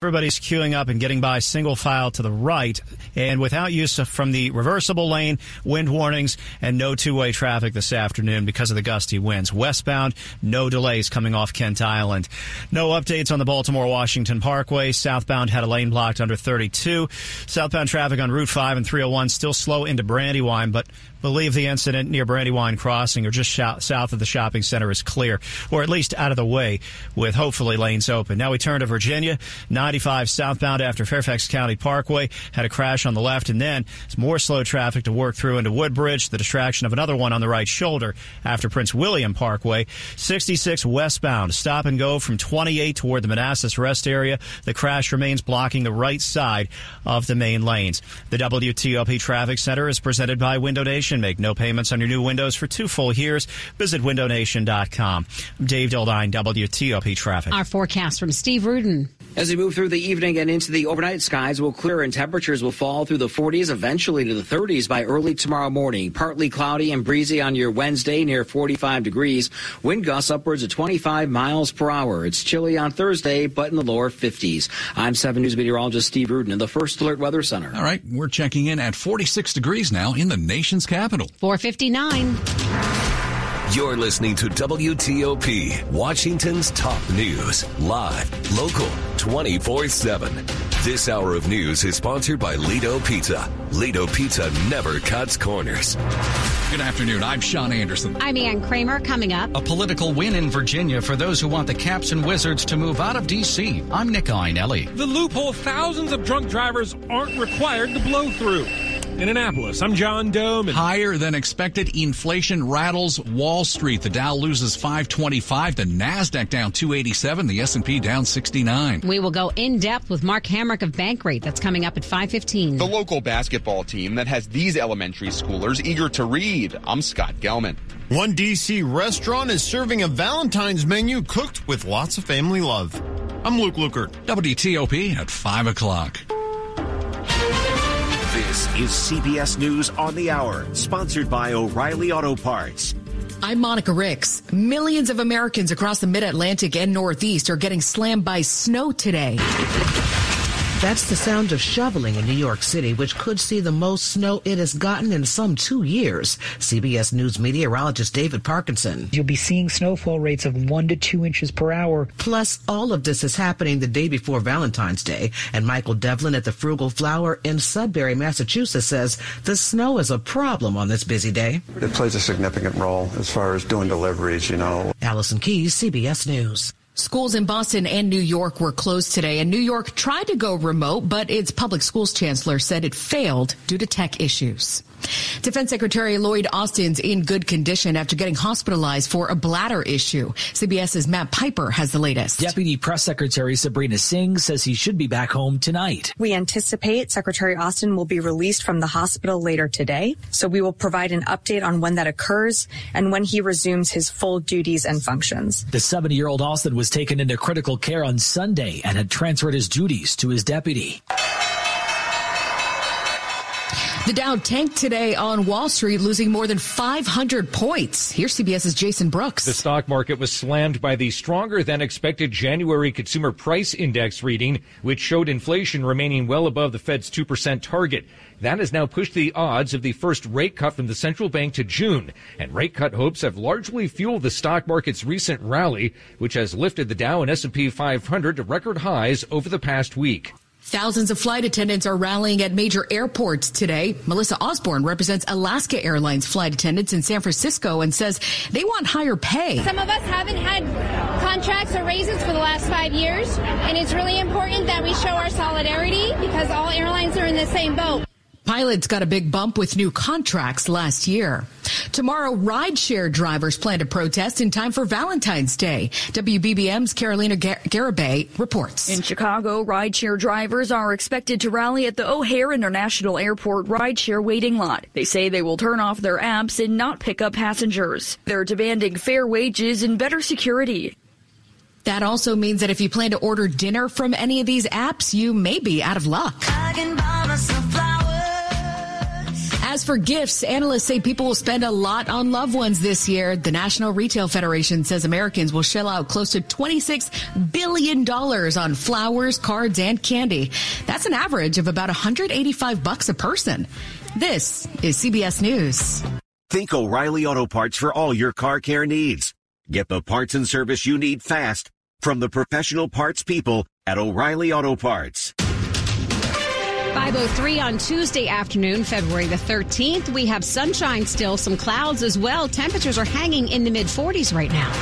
Everybody's queuing up and getting by single file to the right, and without use from the reversible lane, wind warnings, and no two-way traffic this afternoon because of the gusty winds. Westbound, no delays coming off Kent Island. No updates on the Baltimore-Washington Parkway. Southbound had a lane blocked under 32. Southbound traffic on Route 5 and 301 still slow into Brandywine, but believe the incident near Brandywine Crossing or just south of the shopping center is clear, or at least out of the way, with hopefully lanes open. Now we turn to Virginia. 95 southbound after Fairfax County Parkway had a crash on the left, and then it's more slow traffic to work through into Woodbridge. The distraction of another one on the right shoulder after Prince William Parkway. 66 westbound, stop and go from 28 toward the Manassas Rest area. The crash remains blocking the right side of the main lanes. The WTOP Traffic Center is presented by Window Nation. Make no payments on your new windows for two full years. Visit windownation.com. I'm Dave Dildine, WTOP Traffic. Our forecast from Steve Rudin. As we move through the evening and into the overnight, skies will clear and temperatures will fall through the 40s, eventually to the 30s by early tomorrow morning. Partly cloudy and breezy on your Wednesday near 45 degrees. Wind gusts upwards of 25 miles per hour. It's chilly on Thursday, but in the lower 50s. I'm 7 News meteorologist Steve Rudin in the First Alert Weather Center. All right, we're checking in at 46 degrees now in the nation's capital. 459. You're listening to WTOP, Washington's top news, live, local, 24 7. This hour of news is sponsored by Ledo Pizza. Ledo Pizza never cuts corners. Good afternoon. I'm Sean Anderson. I'm Ann Kramer. Coming up, a political win in Virginia for those who want the Caps and Wizards to move out of D.C. I'm Nick Iannelli. The loophole thousands of drunk drivers aren't required to blow through in Annapolis. I'm John Domen. Higher than expected inflation rattles Wall Street. The Dow loses 525, the Nasdaq down 287, the S&P down 69. We will go in depth with Mark Hamrick of Bankrate. That's coming up at 515. The local basketball team that has these elementary schoolers eager to read. I'm Scott Gelman. One DC restaurant is serving a Valentine's menu cooked with lots of family love. I'm Luke Lukert. WTOP at 5 o'clock. This is CBS News on the Hour, sponsored by O'Reilly Auto Parts. I'm Monica Ricks. Millions of Americans across the mid Atlantic and Northeast are getting slammed by snow today. That's the sound of shoveling in New York City, which could see the most snow it has gotten in some two years. CBS News meteorologist David Parkinson. You'll be seeing snowfall rates of one to two inches per hour. Plus, all of this is happening the day before Valentine's Day. And Michael Devlin at the Frugal Flower in Sudbury, Massachusetts says the snow is a problem on this busy day. It plays a significant role as far as doing deliveries, you know. Allison Keyes, CBS News. Schools in Boston and New York were closed today, and New York tried to go remote, but its public schools chancellor said it failed due to tech issues. Defense Secretary Lloyd Austin's in good condition after getting hospitalized for a bladder issue. CBS's Matt Piper has the latest. Deputy Press Secretary Sabrina Singh says he should be back home tonight. We anticipate Secretary Austin will be released from the hospital later today, so we will provide an update on when that occurs and when he resumes his full duties and functions. The 70 year old Austin was taken into critical care on Sunday and had transferred his duties to his deputy. The Dow tanked today on Wall Street, losing more than 500 points. Here's CBS's Jason Brooks. The stock market was slammed by the stronger than expected January consumer price index reading, which showed inflation remaining well above the Fed's 2% target. That has now pushed the odds of the first rate cut from the central bank to June, and rate cut hopes have largely fueled the stock market's recent rally, which has lifted the Dow and S&P 500 to record highs over the past week. Thousands of flight attendants are rallying at major airports today. Melissa Osborne represents Alaska Airlines flight attendants in San Francisco and says they want higher pay. Some of us haven't had contracts or raises for the last five years, and it's really important that we show our solidarity because all airlines are in the same boat. Pilots got a big bump with new contracts last year. Tomorrow, rideshare drivers plan to protest in time for Valentine's Day. WBBM's Carolina Gar- Garibay reports. In Chicago, rideshare drivers are expected to rally at the O'Hare International Airport rideshare waiting lot. They say they will turn off their apps and not pick up passengers. They're demanding fair wages and better security. That also means that if you plan to order dinner from any of these apps, you may be out of luck. As for gifts, analysts say people will spend a lot on loved ones this year. The National Retail Federation says Americans will shell out close to $26 billion on flowers, cards, and candy. That's an average of about 185 bucks a person. This is CBS News. Think O'Reilly Auto Parts for all your car care needs. Get the parts and service you need fast from the professional parts people at O'Reilly Auto Parts. 503 on Tuesday afternoon, February the 13th. We have sunshine still, some clouds as well. Temperatures are hanging in the mid 40s right now.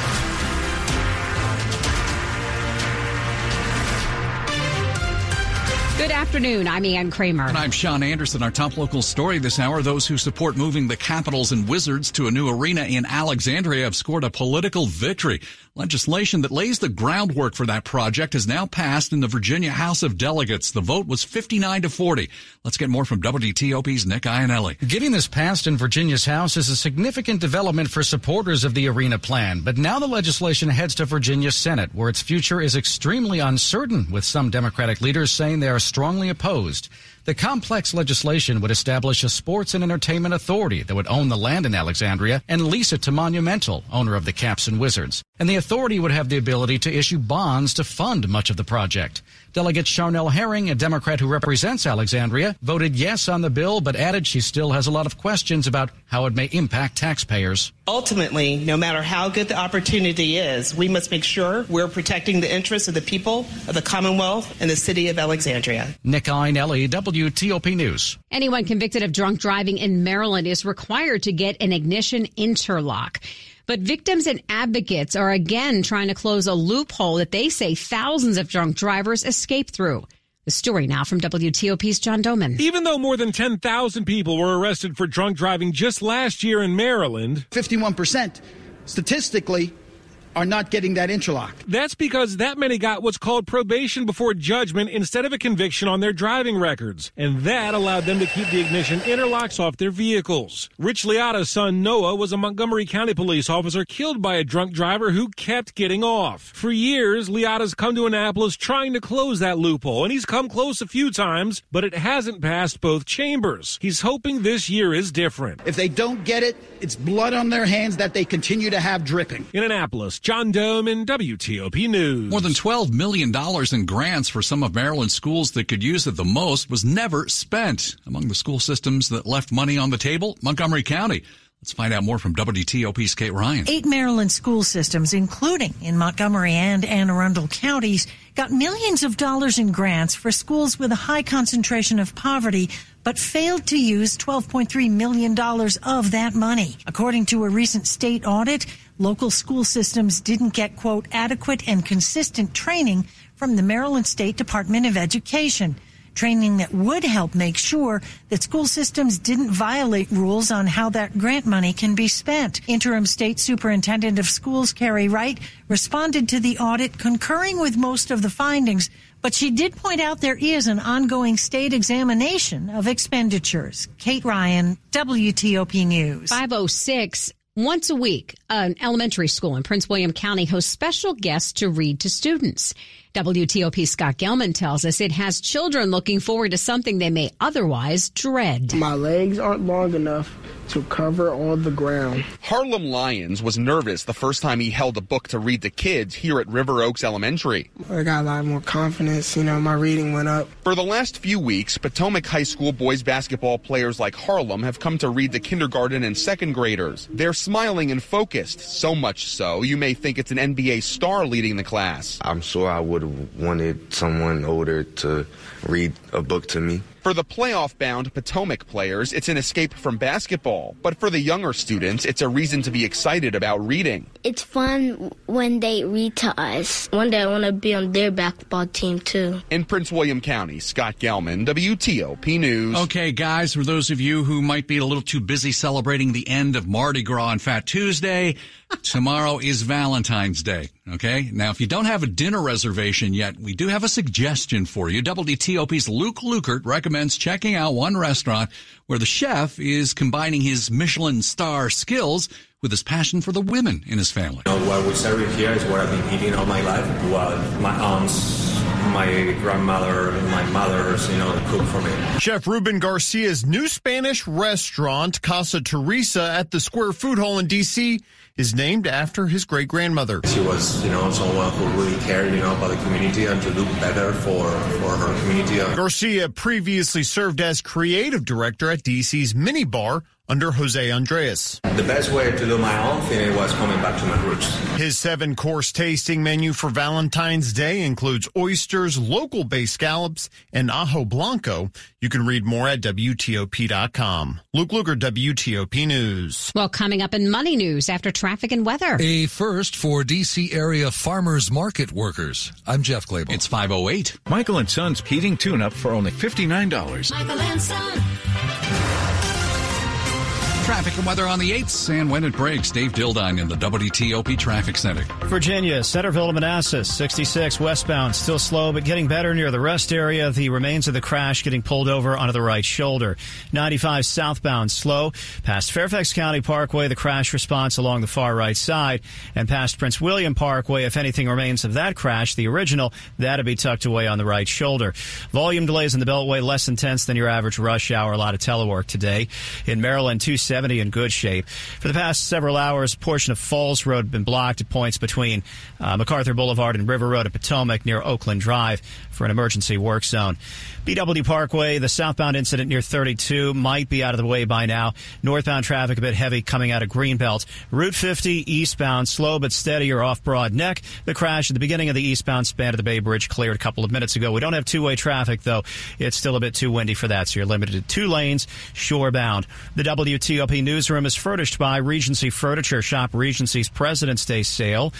Good afternoon. I'm Ann Kramer. And I'm Sean Anderson. Our top local story this hour those who support moving the Capitals and Wizards to a new arena in Alexandria have scored a political victory. Legislation that lays the groundwork for that project has now passed in the Virginia House of Delegates. The vote was 59 to 40. Let's get more from WTOP's Nick Iannelli. Getting this passed in Virginia's House is a significant development for supporters of the arena plan. But now the legislation heads to Virginia's Senate, where its future is extremely uncertain, with some Democratic leaders saying they are strongly opposed. The complex legislation would establish a sports and entertainment authority that would own the land in Alexandria and lease it to Monumental, owner of the Caps and Wizards. And the authority would have the ability to issue bonds to fund much of the project. Delegate Charniele Herring, a Democrat who represents Alexandria, voted yes on the bill, but added she still has a lot of questions about how it may impact taxpayers. Ultimately, no matter how good the opportunity is, we must make sure we're protecting the interests of the people of the Commonwealth and the city of Alexandria. Nick Iannelli, WTOP News. Anyone convicted of drunk driving in Maryland is required to get an ignition interlock. But victims and advocates are again trying to close a loophole that they say thousands of drunk drivers escape through. The story now from WTOP's John Domen. Even though more than 10,000 people were arrested for drunk driving just last year in Maryland, 51% statistically are not getting that interlock. That's because that many got what's called probation before judgment instead of a conviction on their driving records. And that allowed them to keep the ignition interlocks off their vehicles. Rich Leotta's son Noah was a Montgomery County police officer killed by a drunk driver who kept getting off. For years, Leotta's come to Annapolis trying to close that loophole, and he's come close a few times, but it hasn't passed both chambers. He's hoping this year is different. If they don't get it, it's blood on their hands that they continue to have dripping. In Annapolis, John Domen WTOP News. More than $12 million in grants for some of Maryland's schools that could use it the most was never spent. Among the school systems that left money on the table, Montgomery County. Let's find out more from WTOP's Kate Ryan. Eight Maryland school systems, including in Montgomery and Anne Arundel counties, got millions of dollars in grants for schools with a high concentration of poverty, but failed to use $12.3 million of that money. According to a recent state audit, local school systems didn't get, quote, adequate and consistent training from the Maryland State Department of Education. Training that would help make sure that school systems didn't violate rules on how that grant money can be spent. Interim State Superintendent of Schools Carey Wright responded to the audit, concurring with most of the findings, but she did point out there is an ongoing state examination of expenditures. Kate Ryan, WTOP News. 506. Once a week, an elementary school in Prince William County hosts special guests to read to students. WTOP Scott Gelman tells us it has children looking forward to something they may otherwise dread. My legs aren't long enough to cover all the ground. Harlem Lyons was nervous the first time he held a book to read to kids here at River Oaks Elementary. I got a lot more confidence, you know, my reading went up. For the last few weeks, Potomac High School boys basketball players like Harlem have come to read to kindergarten and second graders. They're smiling and focused, so much so you may think it's an NBA star leading the class. I'm sure I would have wanted someone older to read a book to me. For the playoff bound Potomac players, it's an escape from basketball. But for the younger students, it's a reason to be excited about reading. It's fun when they read to us. One day I want to be on their basketball team too. In Prince William County, Scott Gelman, WTOP News. Okay, guys, for those of you who might be a little too busy celebrating the end of Mardi Gras and Fat Tuesday, tomorrow is Valentine's Day. Okay. Now, if you don't have a dinner reservation yet, we do have a suggestion for you. WTOP's Luke Lukert recommends checking out one restaurant where the chef is combining his Michelin star skills with his passion for the women in his family. You know, what we serve here is what I've been eating all my life. What my aunts my grandmother and my mother's, you know, cook for me. Chef Ruben Garcia's new Spanish restaurant, Casa Teresa, at the Square Food Hall in D.C., is named after his great grandmother. She was, you know, someone who really cared, you know, about the community and to do better for, for her community. Garcia previously served as creative director at DC's Mini Bar under Jose Andres. The best way to do my own thing was coming back to my roots. His seven course tasting menu for Valentine's Day includes oysters, local bay scallops, and ajo blanco. You can read more at WTOP.com. Luke Lukert, WTOP News. Well, coming up in money news after traffic and weather. A first for DC area farmers market workers. I'm Jeff Clabaugh. It's 508. Michael and Son's heating tune up for only $59. Michael and Son. Traffic and weather on the 8th and when it breaks. Dave Dildine in the WTOP Traffic Center. Virginia, Centerville to Manassas, 66 westbound, still slow, but getting better near the rest area. The remains of the crash getting pulled over onto the right shoulder. 95 southbound, slow. Past Fairfax County Parkway, the crash response along the far right side. And past Prince William Parkway, if anything remains of that crash, the original, that'll be tucked away on the right shoulder. Volume delays in the Beltway less intense than your average rush hour. A lot of telework today. In Maryland, 270 in good shape. For the past several hours, a portion of Falls Road has been blocked at points between uh, MacArthur Boulevard and River Road at Potomac near Oakland Drive for an emergency work zone. BW Parkway, the southbound incident near 32 might be out of the way by now. Northbound traffic a bit heavy coming out of Greenbelt. Route 50 eastbound, slow but steadier off Broad Neck. The crash at the beginning of the eastbound span of the Bay Bridge cleared a couple of minutes ago. We don't have two-way traffic though. It's still a bit too windy for that, so you're limited to two lanes, shorebound. The WTOP newsroom is furnished by Regency Furniture. Shop Regency's President's Day sale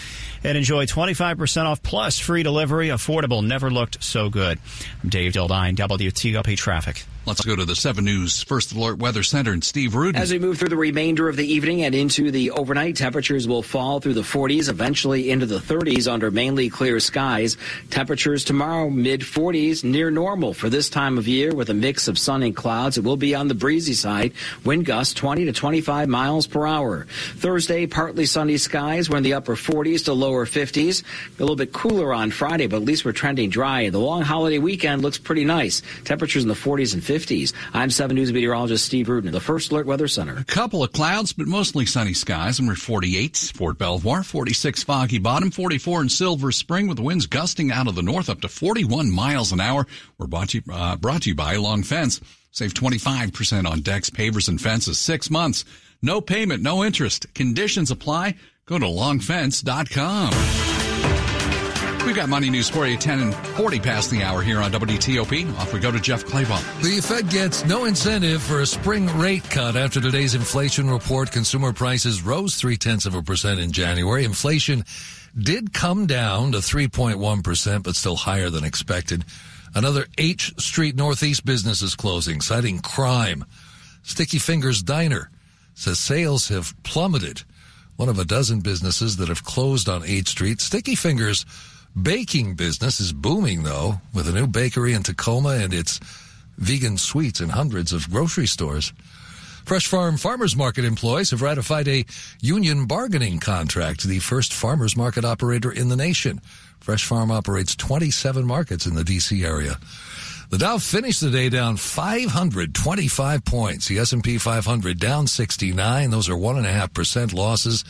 and enjoy 25% off plus free delivery. Affordable, never looked so good. I'm Dave Dildine. WTOP Traffic. Let's go to the 7 News First Alert Weather Center and Steve Rudin. As we move through the remainder of the evening and into the overnight, temperatures will fall through the 40s, eventually into the 30s under mainly clear skies. Temperatures tomorrow mid 40s, near normal for this time of year with a mix of sun and clouds. It will be on the breezy side. Wind gusts 20 to 25 miles per hour. Thursday, partly sunny skies. We're in the upper 40s to lower 50s. A little bit cooler on Friday, but at least we're trending dry. The long holiday weekend looks pretty nice. Temperatures in the 40s and 50s. 50s. I'm 7 News meteorologist Steve Rudin, the First Alert Weather Center. A couple of clouds, but mostly sunny skies. And we're 48, Fort Belvoir, 46 Foggy Bottom, 44 in Silver Spring with the winds gusting out of the north up to 41 miles an hour. We're brought to you, uh, brought to you by Long Fence. Save 25% on decks, pavers, and fences. Six months. No payment, no interest. Conditions apply. Go to longfence.com. We've got money news for you, 10 and 40 past the hour here on WTOP. Off we go to Jeff Clabaugh. The Fed gets no incentive for a spring rate cut after today's inflation report. Consumer prices rose three tenths of a percent in January. Inflation did come down to 3.1%, but still higher than expected. Another H Street Northeast business is closing, citing crime. Sticky Fingers Diner says sales have plummeted. One of a dozen businesses that have closed on H Street. Sticky Fingers Baking business is booming, though, with a new bakery in Takoma and its vegan sweets in hundreds of grocery stores. Fresh Farm Farmers Market employees have ratified a union bargaining contract, the first farmers market operator in the nation. Fresh Farm operates 27 markets in the D.C. area. The Dow finished the day down 525 points. The S&P 500 down 69. Those are 1.5% losses.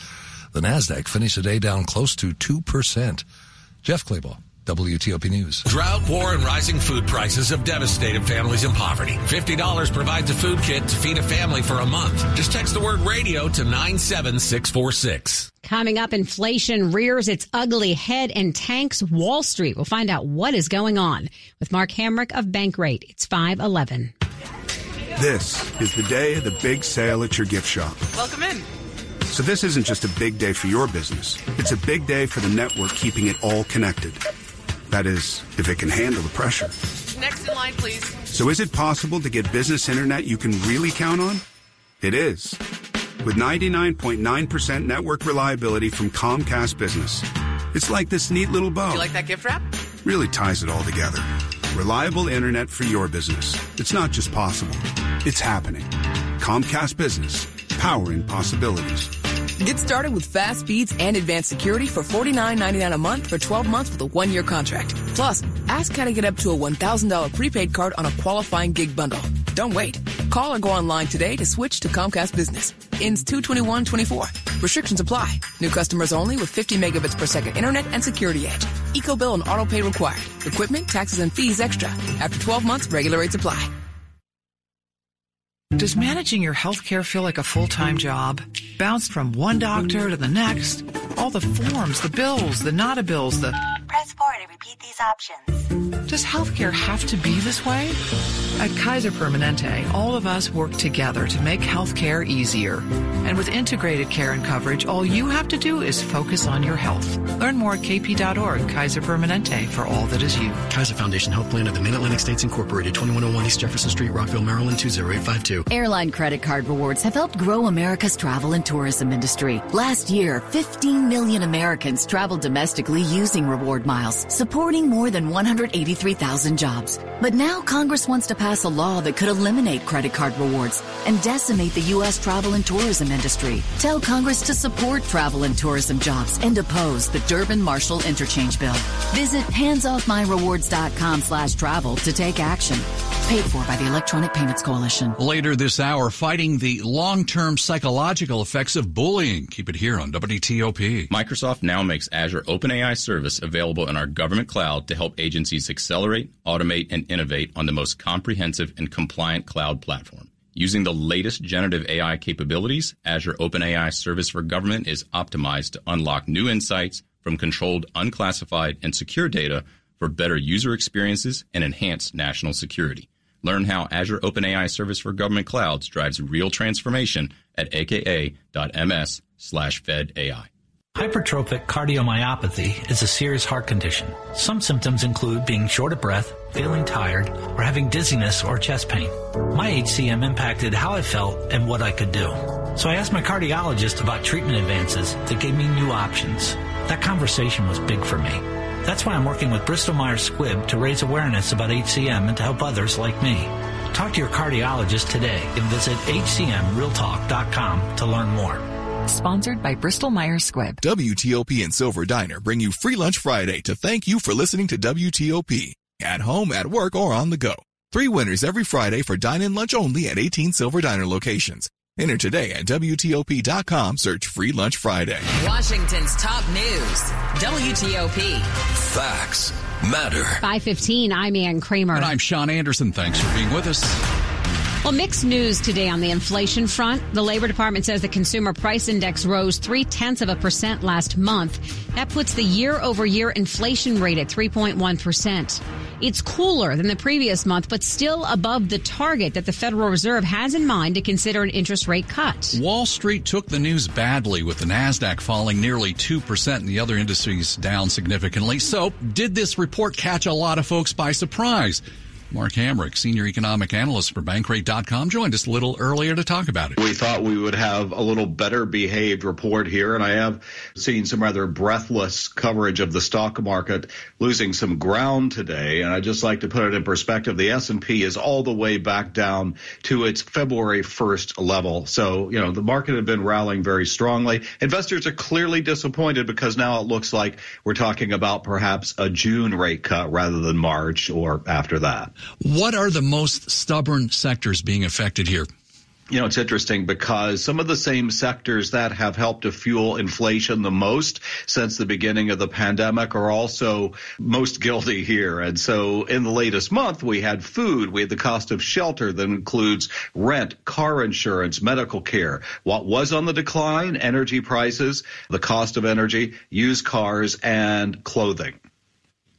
The NASDAQ finished the day down close to 2%. Jeff Clabaugh. WTOP News. Drought, war, and rising food prices have devastated families in poverty. $50 provides a food kit to feed a family for a month. Just text the word radio to 97646. Coming up, inflation rears its ugly head and tanks Wall Street. We'll find out what is going on with Mark Hamrick of Bankrate. It's 511. This is the day of the big sale at your gift shop. Welcome in. So this isn't just a big day for your business. It's a big day for the network keeping it all connected. That is, if it can handle the pressure. Next in line, please. So is it possible to get business internet you can really count on? It is. With 99.9% network reliability from Comcast Business. It's like this neat little bow. Do you like that gift wrap? Really ties it all together. Reliable internet for your business. It's not just possible. It's happening. Comcast Business. Powering possibilities. Get started with fast speeds and advanced security for $49.99 a month for 12 months with a one year contract. Plus, ask how to get up to a $1,000 prepaid card on a qualifying gig bundle. Don't wait. Call or go online today to switch to Comcast Business. Ends 22124. Restrictions apply. New customers only with 50 megabits per second internet and security edge. Eco bill and auto pay required. Equipment, taxes, and fees extra. After 12 months, regular rates apply. Does managing your health care feel like a full-time job? Bounced from one doctor to the next? All the forms, the bills, the not bills, the... Press 4 to repeat these options. Does healthcare have to be this way? At Kaiser Permanente, all of us work together to make healthcare easier. And with integrated care and coverage, all you have to do is focus on your health. Learn more at kp.org. Kaiser Permanente for all that is you. Kaiser Foundation Health Plan of the Mid-Atlantic States Incorporated, 2101 East Jefferson Street, Rockville, Maryland, 20852. Airline credit card rewards have helped grow America's travel and tourism industry. Last year, 15 million Americans traveled domestically using reward miles, supporting more than 183,000 jobs. But now Congress wants to pass a law that could eliminate credit card rewards and decimate the U.S. travel and tourism industry. Tell Congress to support travel and tourism jobs and oppose the Durbin-Marshall interchange bill. Visit handsoffmyrewards.com slash travel to take action. Paid for by the Electronic Payments Coalition. Later this hour, fighting the long-term psychological effects of bullying. Keep it here on WTOP. Microsoft now makes Azure OpenAI service available in our government cloud to help agencies accelerate, automate, and innovate on the most comprehensive and compliant cloud platform. Using the latest generative AI capabilities, Azure OpenAI Service for Government is optimized to unlock new insights from controlled, unclassified, and secure data for better user experiences and enhanced national security. Learn how Azure OpenAI Service for Government Clouds drives real transformation at aka.ms slash fedai. Hypertrophic cardiomyopathy is a serious heart condition. Some symptoms include being short of breath, feeling tired, or having dizziness or chest pain. My HCM impacted how I felt and what I could do. So I asked my cardiologist about treatment advances that gave me new options. That conversation was big for me. That's why I'm working with Bristol Myers Squibb to raise awareness about HCM and to help others like me. Talk to your cardiologist today and visit hcmrealtalk.com to learn more. Sponsored by Bristol Myers Squibb. WTOP and Silver Diner bring you Free Lunch Friday to thank you for listening to WTOP. At home, at work, or on the go. Three winners every Friday for dine-in lunch only at 18 Silver Diner locations. Enter today at WTOP.com. Search Free Lunch Friday. Washington's top news. WTOP. Facts matter. 515, I'm Ann Kramer. And I'm Sean Anderson. Thanks for being with us. Well, mixed news today on the inflation front. The Labor Department says the consumer price index rose three tenths of a percent last month. That puts the year over year inflation rate at 3.1%. It's cooler than the previous month, but still above the target that the Federal Reserve has in mind to consider an interest rate cut. Wall Street took the news badly with the NASDAQ falling nearly 2% and the other industries down significantly. So did this report catch a lot of folks by surprise? Mark Hamrick, senior economic analyst for Bankrate.com, joined us a little earlier to talk about it. We thought we would have a little better behaved report here, and I have seen some rather breathless coverage of the stock market losing some ground today. And I'd just like to put it in perspective. The S&P is all the way back down to its February 1st level. So, you know, the market had been rallying very strongly. Investors are clearly disappointed because now it looks like we're talking about perhaps a June rate cut rather than March or after that. What are the most stubborn sectors being affected here? You know, it's interesting because some of the same sectors that have helped to fuel inflation the most since the beginning of the pandemic are also most guilty here. And so in the latest month, we had food, we had the cost of shelter that includes rent, car insurance, medical care. What was on the decline? Energy prices, the cost of energy, used cars, and clothing.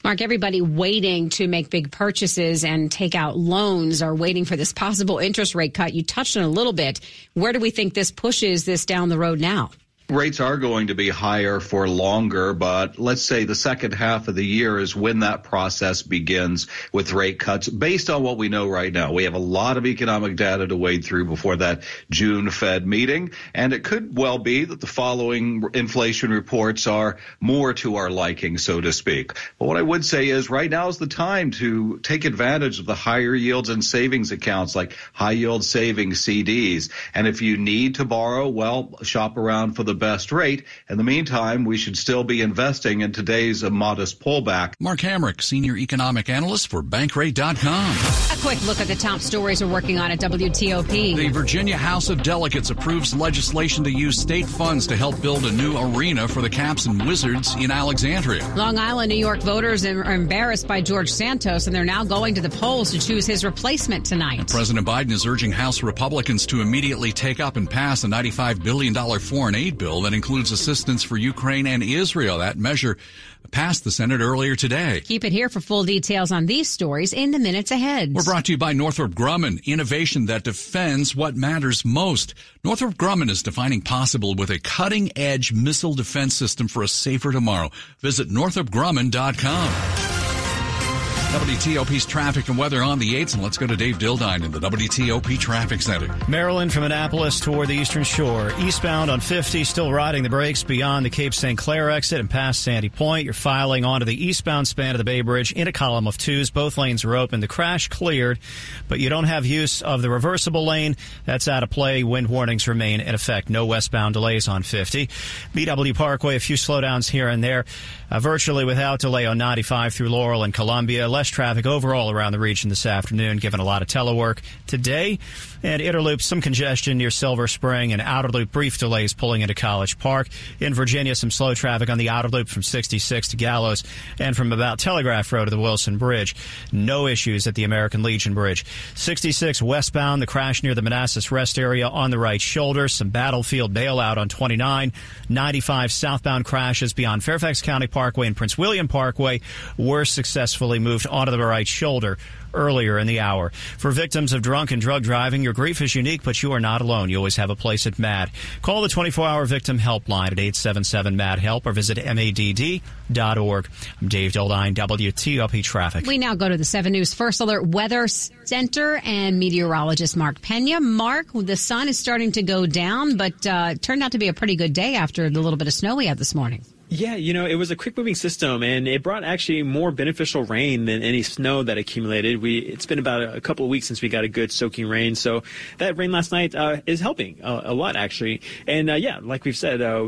Mark, everybody waiting to make big purchases and take out loans are waiting for this possible interest rate cut. You touched on a little bit. Where do we think this pushes this down the road now? Rates are going to be higher for longer, but let's say the second half of the year is when that process begins with rate cuts based on what we know right now. We have a lot of economic data to wade through before that June Fed meeting, and it could well be that the following inflation reports are more to our liking, so to speak. But what I would say is right now is the time to take advantage of the higher yields and savings accounts like high yield savings CDs. And if you need to borrow, well, shop around for the best rate. In the meantime, we should still be investing in today's modest pullback. Mark Hamrick, Senior Economic Analyst for Bankrate.com. A quick look at the top stories we're working on at WTOP. The Virginia House of Delegates approves legislation to use state funds to help build a new arena for the Caps and Wizards in Alexandria. Long Island, New York voters are embarrassed by George Santos, and they're now going to the polls to choose his replacement tonight. President Biden is urging House Republicans to immediately take up and pass a $95 billion foreign aid bill that includes assistance for Ukraine and Israel. That measure passed the Senate earlier today. Keep it here for full details on these stories in the minutes ahead. We're brought to you by Northrop Grumman, innovation that defends what matters most. Northrop Grumman is defining possible with a cutting edge missile defense system for a safer tomorrow. Visit northropgrumman.com. WTOP's traffic and weather on the 8s, and let's go to Dave Dildine in the WTOP Traffic Center. Maryland from Annapolis toward the eastern shore. Eastbound on 50, still riding the brakes beyond the Cape St. Clair exit and past Sandy Point. You're filing onto the eastbound span of the Bay Bridge in a column of twos. Both lanes are open. The crash cleared, but you don't have use of the reversible lane. That's out of play. Wind warnings remain in effect. No westbound delays on 50. BW Parkway, a few slowdowns here and there. Uh, virtually without delay on 95 through Laurel and Columbia. Less traffic overall around the region this afternoon, given a lot of telework today. And Inner Loop, some congestion near Silver Spring and Outer Loop, brief delays pulling into College Park. In Virginia, some slow traffic on the Outer Loop from 66 to Gallows and from about Telegraph Road to the Wilson Bridge. No issues at the American Legion Bridge. 66 westbound, the crash near the Manassas Rest area on the right shoulder. Some battlefield bailout on 29. 95 southbound crashes beyond Fairfax County Parkway and Prince William Parkway were successfully moved onto the right shoulder earlier in the hour. For victims of drunk and drug driving, your grief is unique, but you are not alone. You always have a place at MADD. Call the 24-hour victim helpline at 877-MAD-HELP or visit MADD.org. I'm Dave Dildine, WTOP Traffic. We now go to the 7 News First Alert Weather Center and meteorologist Mark Pena. Mark, the sun is starting to go down, but uh, turned out to be a pretty good day after the little bit of snow we had this morning. Yeah, you know, it was a quick moving system and it brought actually more beneficial rain than any snow that accumulated. We, it's been about a, couple of weeks since we got a good soaking rain. So that rain last night, uh, is helping a lot actually. And, uh, yeah, like we've said, uh,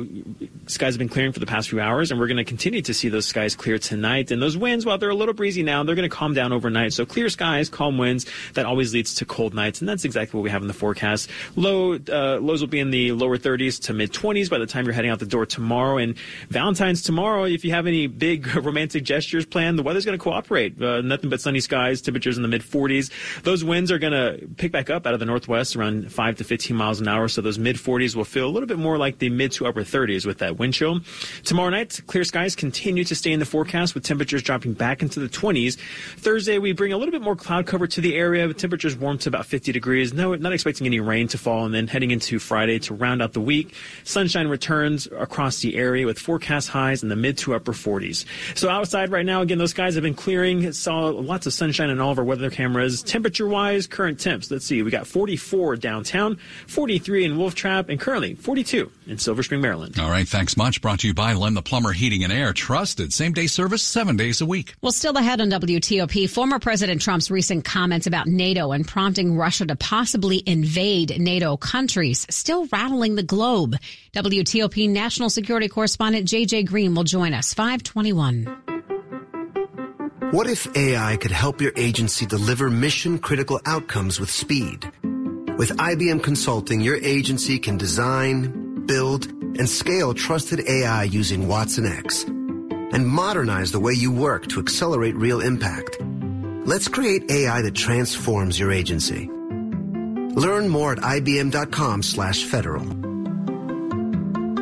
skies have been clearing for the past few hours and we're going to continue to see those skies clear tonight. And those winds, while they're a little breezy now, they're going to calm down overnight. So clear skies, calm winds, that always leads to cold nights. And that's exactly what we have in the forecast. Low, uh, lows will be in the lower 30s to mid 20s by the time you're heading out the door tomorrow. And Valentine's tomorrow, if you have any big romantic gestures planned, the weather's going to cooperate. Uh, nothing but sunny skies, temperatures in the mid 40s. Those winds are going to pick back up out of the northwest around 5 to 15 miles an hour. So those mid 40s will feel a little bit more like the mid to upper 30s with that wind chill. Tomorrow night, clear skies continue to stay in the forecast with temperatures dropping back into the 20s. Thursday, we bring a little bit more cloud cover to the area. with Temperatures warm to about 50 degrees. No, not expecting any rain to fall. And then heading into Friday to round out the week, sunshine returns across the area with forecast highs in the mid to upper 40s. So outside right now, again, those skies have been clearing. Saw lots of sunshine in all of our weather cameras. Temperature wise, current temps. Let's see. We got 44 downtown, 43 in Wolf Trap, and currently 42 in Silver Spring, Maryland. All right. Thanks much. Brought to you by Len the Plumber Heating and Air. Trusted same day service seven days a week. Well, still ahead on WTOP, former President Trump's recent comments about NATO and prompting Russia to possibly invade NATO countries, still rattling the globe. WTOP national security correspondent JJ Green will join us 521. What if AI could help your agency deliver mission critical outcomes with speed? With IBM Consulting, your agency can design, build, and scale trusted AI using Watson X and modernize the way you work to accelerate real impact. Let's create AI that transforms your agency. Learn more at ibm.com slash federal.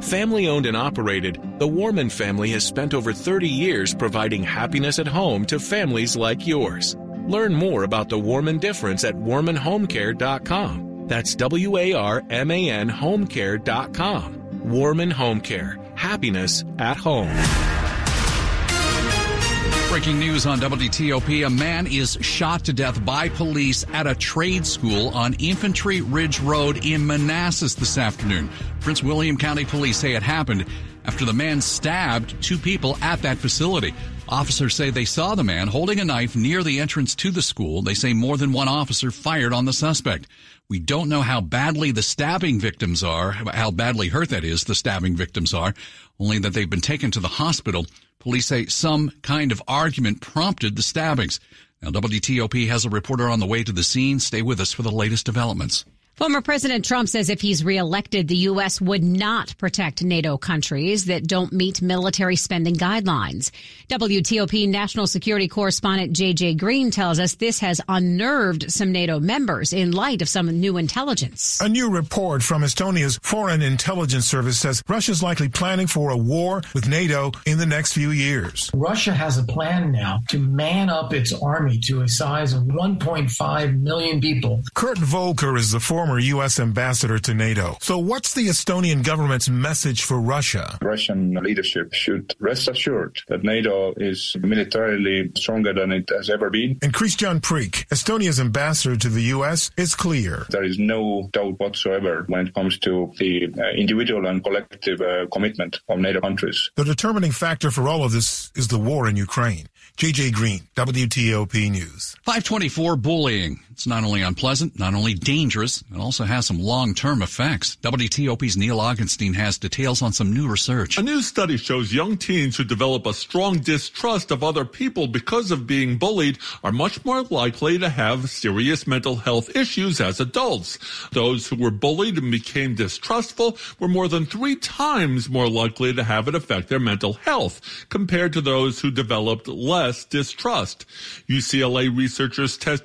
Family owned and operated, the Warman family has spent over 30 years providing happiness at home to families like yours. Learn more about the Warman difference at warmanhomecare.com. That's W A R M A N homecare.com. Warman Home Care. Happiness at home. Breaking news on WTOP. A man is shot to death by police at a trade school on Infantry Ridge Road in Manassas this afternoon. Prince William County Police say it happened after the man stabbed two people at that facility. Officers say they saw the man holding a knife near the entrance to the school. They say more than one officer fired on the suspect. We don't know how badly the stabbing victims are, how badly hurt that is, the stabbing victims are, only that they've been taken to the hospital. Police say some kind of argument prompted the stabbings. Now, WTOP has a reporter on the way to the scene. Stay with us for the latest developments. Former President Trump says if he's reelected, the U.S. would not protect NATO countries that don't meet military spending guidelines. WTOP national security correspondent J.J. Green tells us this has unnerved some NATO members in light of some new intelligence. A new report from Estonia's Foreign Intelligence Service says Russia's likely planning for a war with NATO in the next few years. Russia has a plan now to man up its army to a size of 1.5 million people. Kurt Volker is the former former U.S. ambassador to NATO. So, what's the Estonian government's message for Russia? Russian leadership should rest assured that NATO is militarily stronger than it has ever been. And Kristjan Prikk, Estonia's ambassador to the U.S., is clear. There is no doubt whatsoever when it comes to the uh, individual and collective uh, commitment of NATO countries. The determining factor for all of this is the war in Ukraine. JJ Green, WTOP News. 524 bullying. It's not only unpleasant, not only dangerous, it also has some long-term effects. WTOP's Neil Augenstein has details on some new research. A new study shows young teens who develop a strong distrust of other people because of being bullied are much more likely to have serious mental health issues as adults. Those who were bullied and became distrustful were more than three times more likely to have it affect their mental health compared to those who developed less distrust. UCLA researchers tested